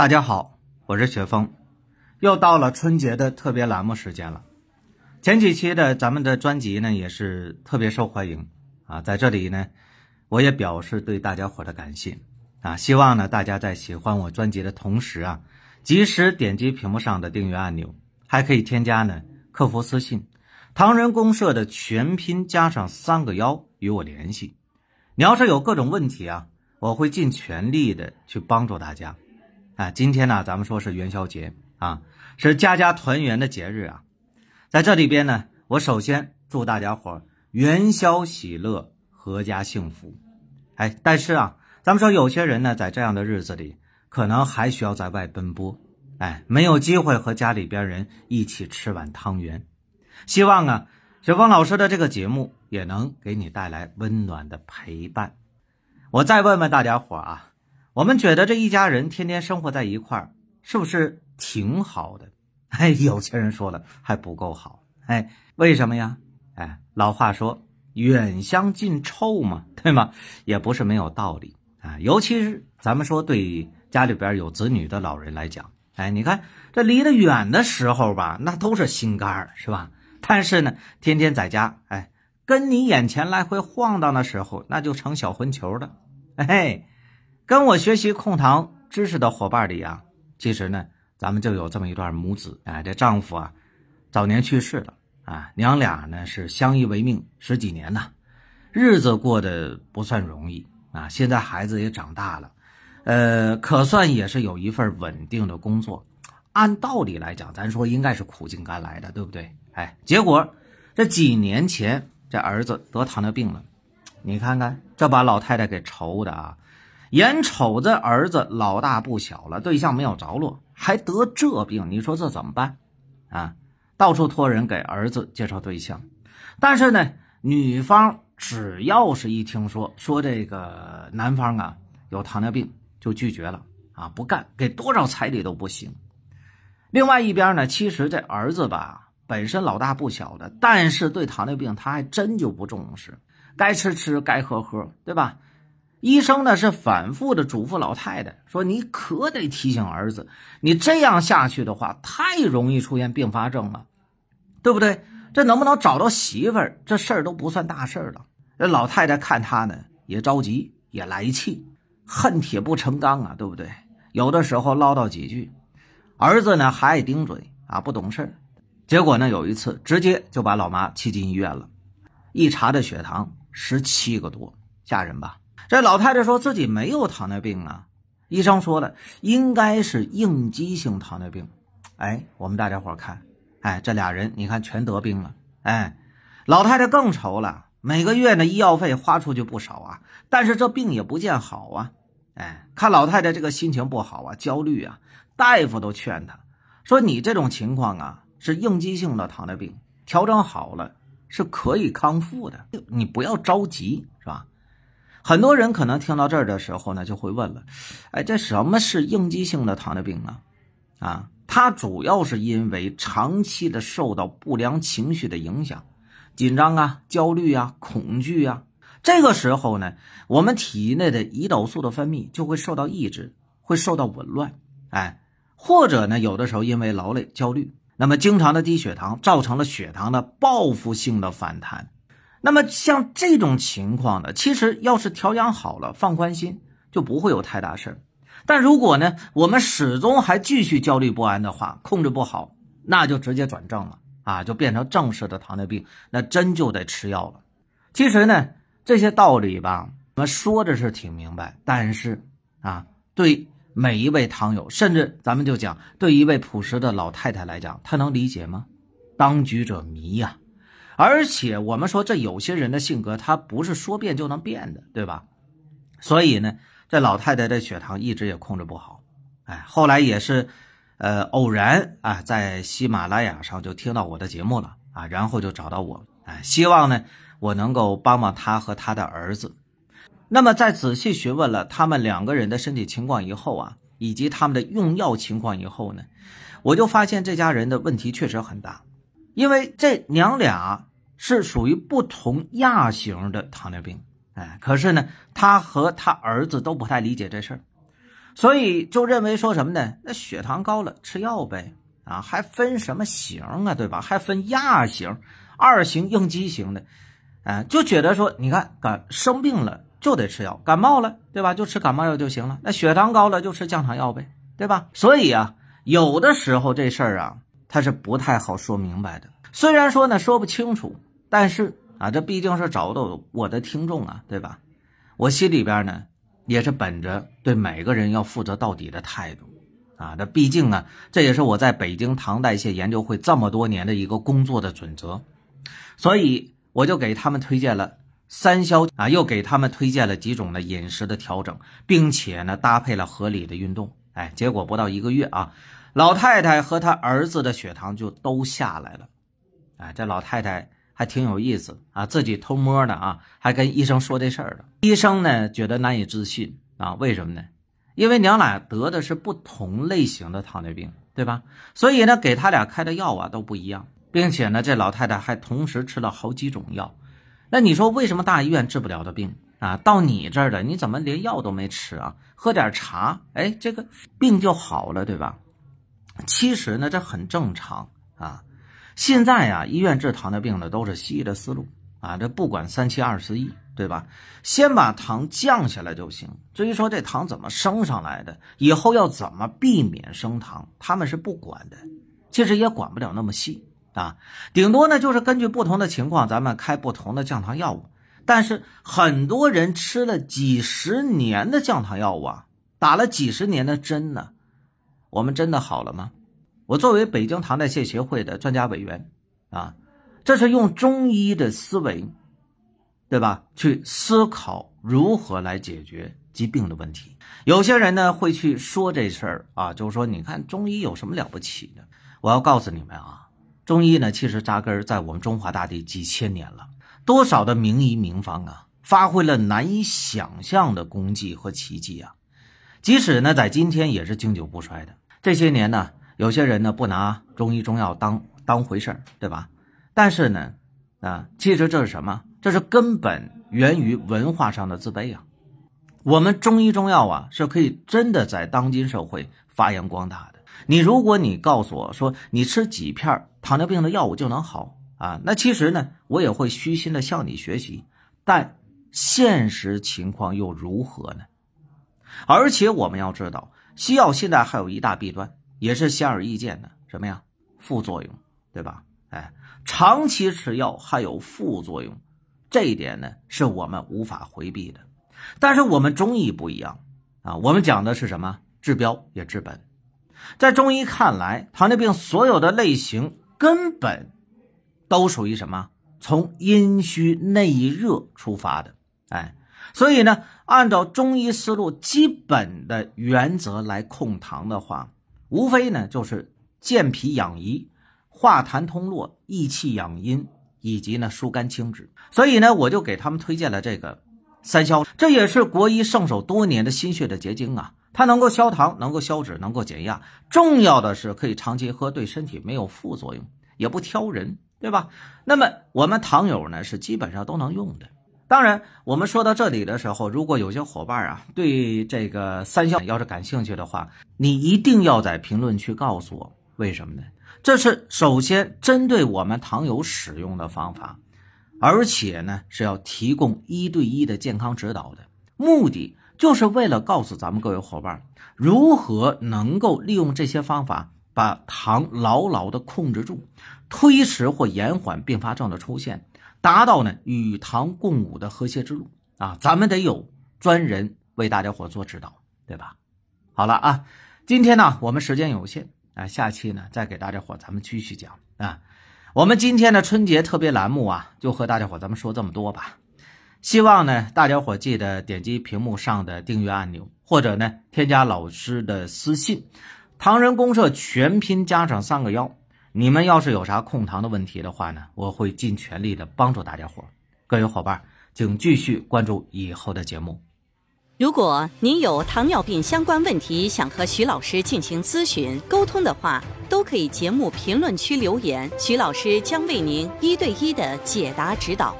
大家好，我是雪峰，又到了春节的特别栏目时间了。前几期的咱们的专辑呢，也是特别受欢迎啊，在这里呢，我也表示对大家伙的感谢啊，希望呢大家在喜欢我专辑的同时啊，及时点击屏幕上的订阅按钮，还可以添加呢客服私信“唐人公社”的全拼加上三个幺与我联系。你要是有各种问题啊，我会尽全力的去帮助大家。啊，今天呢，咱们说是元宵节啊，是家家团圆的节日啊。在这里边呢，我首先祝大家伙元宵喜乐，阖家幸福。哎，但是啊，咱们说有些人呢，在这样的日子里，可能还需要在外奔波，哎，没有机会和家里边人一起吃碗汤圆。希望啊，雪峰老师的这个节目也能给你带来温暖的陪伴。我再问问大家伙啊。我们觉得这一家人天天生活在一块儿，是不是挺好的？哎，有些人说了还不够好。哎，为什么呀？哎，老话说远香近臭嘛，对吗？也不是没有道理啊。尤其是咱们说对家里边有子女的老人来讲，哎，你看这离得远的时候吧，那都是心肝儿，是吧？但是呢，天天在家，哎，跟你眼前来回晃荡的时候，那就成小混球了。哎。跟我学习控糖知识的伙伴里啊，其实呢，咱们就有这么一段母子啊。这丈夫啊，早年去世了啊，娘俩呢是相依为命十几年呐，日子过得不算容易啊。现在孩子也长大了，呃，可算也是有一份稳定的工作。按道理来讲，咱说应该是苦尽甘来的，对不对？哎，结果这几年前这儿子得糖尿病了，你看看这把老太太给愁的啊。眼瞅着儿子老大不小了，对象没有着落，还得这病，你说这怎么办？啊，到处托人给儿子介绍对象，但是呢，女方只要是一听说说这个男方啊有糖尿病，就拒绝了啊，不干，给多少彩礼都不行。另外一边呢，其实这儿子吧本身老大不小的，但是对糖尿病他还真就不重视，该吃吃，该喝喝，对吧？医生呢是反复的嘱咐老太太说：“你可得提醒儿子，你这样下去的话，太容易出现并发症了，对不对？这能不能找到媳妇儿，这事儿都不算大事了。”这老太太看他呢也着急，也来气，恨铁不成钢啊，对不对？有的时候唠叨几句，儿子呢还爱顶嘴啊，不懂事结果呢有一次直接就把老妈气进医院了，一查这血糖十七个多，吓人吧？这老太太说自己没有糖尿病啊，医生说了，应该是应激性糖尿病。哎，我们大家伙看，哎，这俩人你看全得病了。哎，老太太更愁了，每个月呢医药费花出去不少啊，但是这病也不见好啊。哎，看老太太这个心情不好啊，焦虑啊，大夫都劝她说：“你这种情况啊是应激性的糖尿病，调整好了是可以康复的，你不要着急，是吧？”很多人可能听到这儿的时候呢，就会问了：，哎，这什么是应激性的糖尿病啊？啊，它主要是因为长期的受到不良情绪的影响，紧张啊、焦虑啊、恐惧啊，这个时候呢，我们体内的胰岛素的分泌就会受到抑制，会受到紊乱，哎，或者呢，有的时候因为劳累、焦虑，那么经常的低血糖，造成了血糖的报复性的反弹。那么像这种情况呢，其实要是调养好了，放宽心，就不会有太大事儿。但如果呢，我们始终还继续焦虑不安的话，控制不好，那就直接转正了啊，就变成正式的糖尿病，那真就得吃药了。其实呢，这些道理吧，我们说的是挺明白，但是啊，对每一位糖友，甚至咱们就讲对一位朴实的老太太来讲，她能理解吗？当局者迷呀。而且我们说，这有些人的性格，他不是说变就能变的，对吧？所以呢，这老太太的血糖一直也控制不好。哎，后来也是，呃，偶然啊，在喜马拉雅上就听到我的节目了啊，然后就找到我，哎，希望呢，我能够帮帮他和他的儿子。那么，在仔细询问了他们两个人的身体情况以后啊，以及他们的用药情况以后呢，我就发现这家人的问题确实很大，因为这娘俩。是属于不同亚型的糖尿病，哎，可是呢，他和他儿子都不太理解这事儿，所以就认为说什么呢？那血糖高了吃药呗，啊，还分什么型啊，对吧？还分亚型、二型、应激型的，啊，就觉得说，你看感生病了就得吃药，感冒了，对吧？就吃感冒药就行了。那血糖高了就吃降糖药呗，对吧？所以啊，有的时候这事儿啊，他是不太好说明白的。虽然说呢说不清楚，但是啊，这毕竟是找到我的听众啊，对吧？我心里边呢。也是本着对每个人要负责到底的态度，啊，那毕竟呢，这也是我在北京糖代谢研究会这么多年的一个工作的准则，所以我就给他们推荐了三消啊，又给他们推荐了几种的饮食的调整，并且呢搭配了合理的运动，哎，结果不到一个月啊，老太太和她儿子的血糖就都下来了，哎，这老太太。还挺有意思啊，自己偷摸的啊，还跟医生说这事儿了。医生呢觉得难以置信啊，为什么呢？因为娘俩得的是不同类型的糖尿病，对吧？所以呢，给他俩开的药啊都不一样，并且呢，这老太太还同时吃了好几种药。那你说为什么大医院治不了的病啊，到你这儿的你怎么连药都没吃啊？喝点茶，哎，这个病就好了，对吧？其实呢，这很正常啊。现在呀，医院治糖尿病的都是西医的思路啊，这不管三七二十一，对吧？先把糖降下来就行。至于说这糖怎么升上来的，以后要怎么避免升糖，他们是不管的，其实也管不了那么细啊。顶多呢就是根据不同的情况，咱们开不同的降糖药物。但是很多人吃了几十年的降糖药物啊，打了几十年的针呢，我们真的好了吗？我作为北京糖代谢协会的专家委员，啊，这是用中医的思维，对吧？去思考如何来解决疾病的问题。有些人呢会去说这事儿啊，就是说，你看中医有什么了不起的？我要告诉你们啊，中医呢其实扎根在我们中华大地几千年了，多少的名医名方啊，发挥了难以想象的功绩和奇迹啊！即使呢在今天也是经久不衰的。这些年呢。有些人呢不拿中医中药当当回事儿，对吧？但是呢，啊，其实这是什么？这是根本源于文化上的自卑啊。我们中医中药啊是可以真的在当今社会发扬光大的。你如果你告诉我说你吃几片糖尿病的药物就能好啊，那其实呢我也会虚心的向你学习。但现实情况又如何呢？而且我们要知道，西药现在还有一大弊端。也是显而易见的，什么呀？副作用，对吧？哎，长期吃药还有副作用，这一点呢是我们无法回避的。但是我们中医不一样啊，我们讲的是什么？治标也治本。在中医看来，糖尿病所有的类型根本都属于什么？从阴虚内热出发的。哎，所以呢，按照中医思路基本的原则来控糖的话。无非呢就是健脾养胰、化痰通络、益气养阴，以及呢疏肝清脂。所以呢，我就给他们推荐了这个三消，这也是国医圣手多年的心血的结晶啊！它能够消糖，能够消脂，能够减压，重要的是可以长期喝，对身体没有副作用，也不挑人，对吧？那么我们糖友呢是基本上都能用的。当然，我们说到这里的时候，如果有些伙伴啊对这个三消要是感兴趣的话，你一定要在评论区告诉我为什么呢？这是首先针对我们糖友使用的方法，而且呢是要提供一对一的健康指导的，目的就是为了告诉咱们各位伙伴如何能够利用这些方法把糖牢牢的控制住，推迟或延缓并发症的出现。达到呢与唐共舞的和谐之路啊，咱们得有专人为大家伙做指导，对吧？好了啊，今天呢我们时间有限啊，下期呢再给大家伙咱们继续讲啊。我们今天的春节特别栏目啊，就和大家伙咱们说这么多吧。希望呢大家伙记得点击屏幕上的订阅按钮，或者呢添加老师的私信，唐人公社全拼加上三个幺。你们要是有啥控糖的问题的话呢，我会尽全力的帮助大家伙。各位伙伴，请继续关注以后的节目。如果您有糖尿病相关问题想和徐老师进行咨询沟通的话，都可以节目评论区留言，徐老师将为您一对一的解答指导。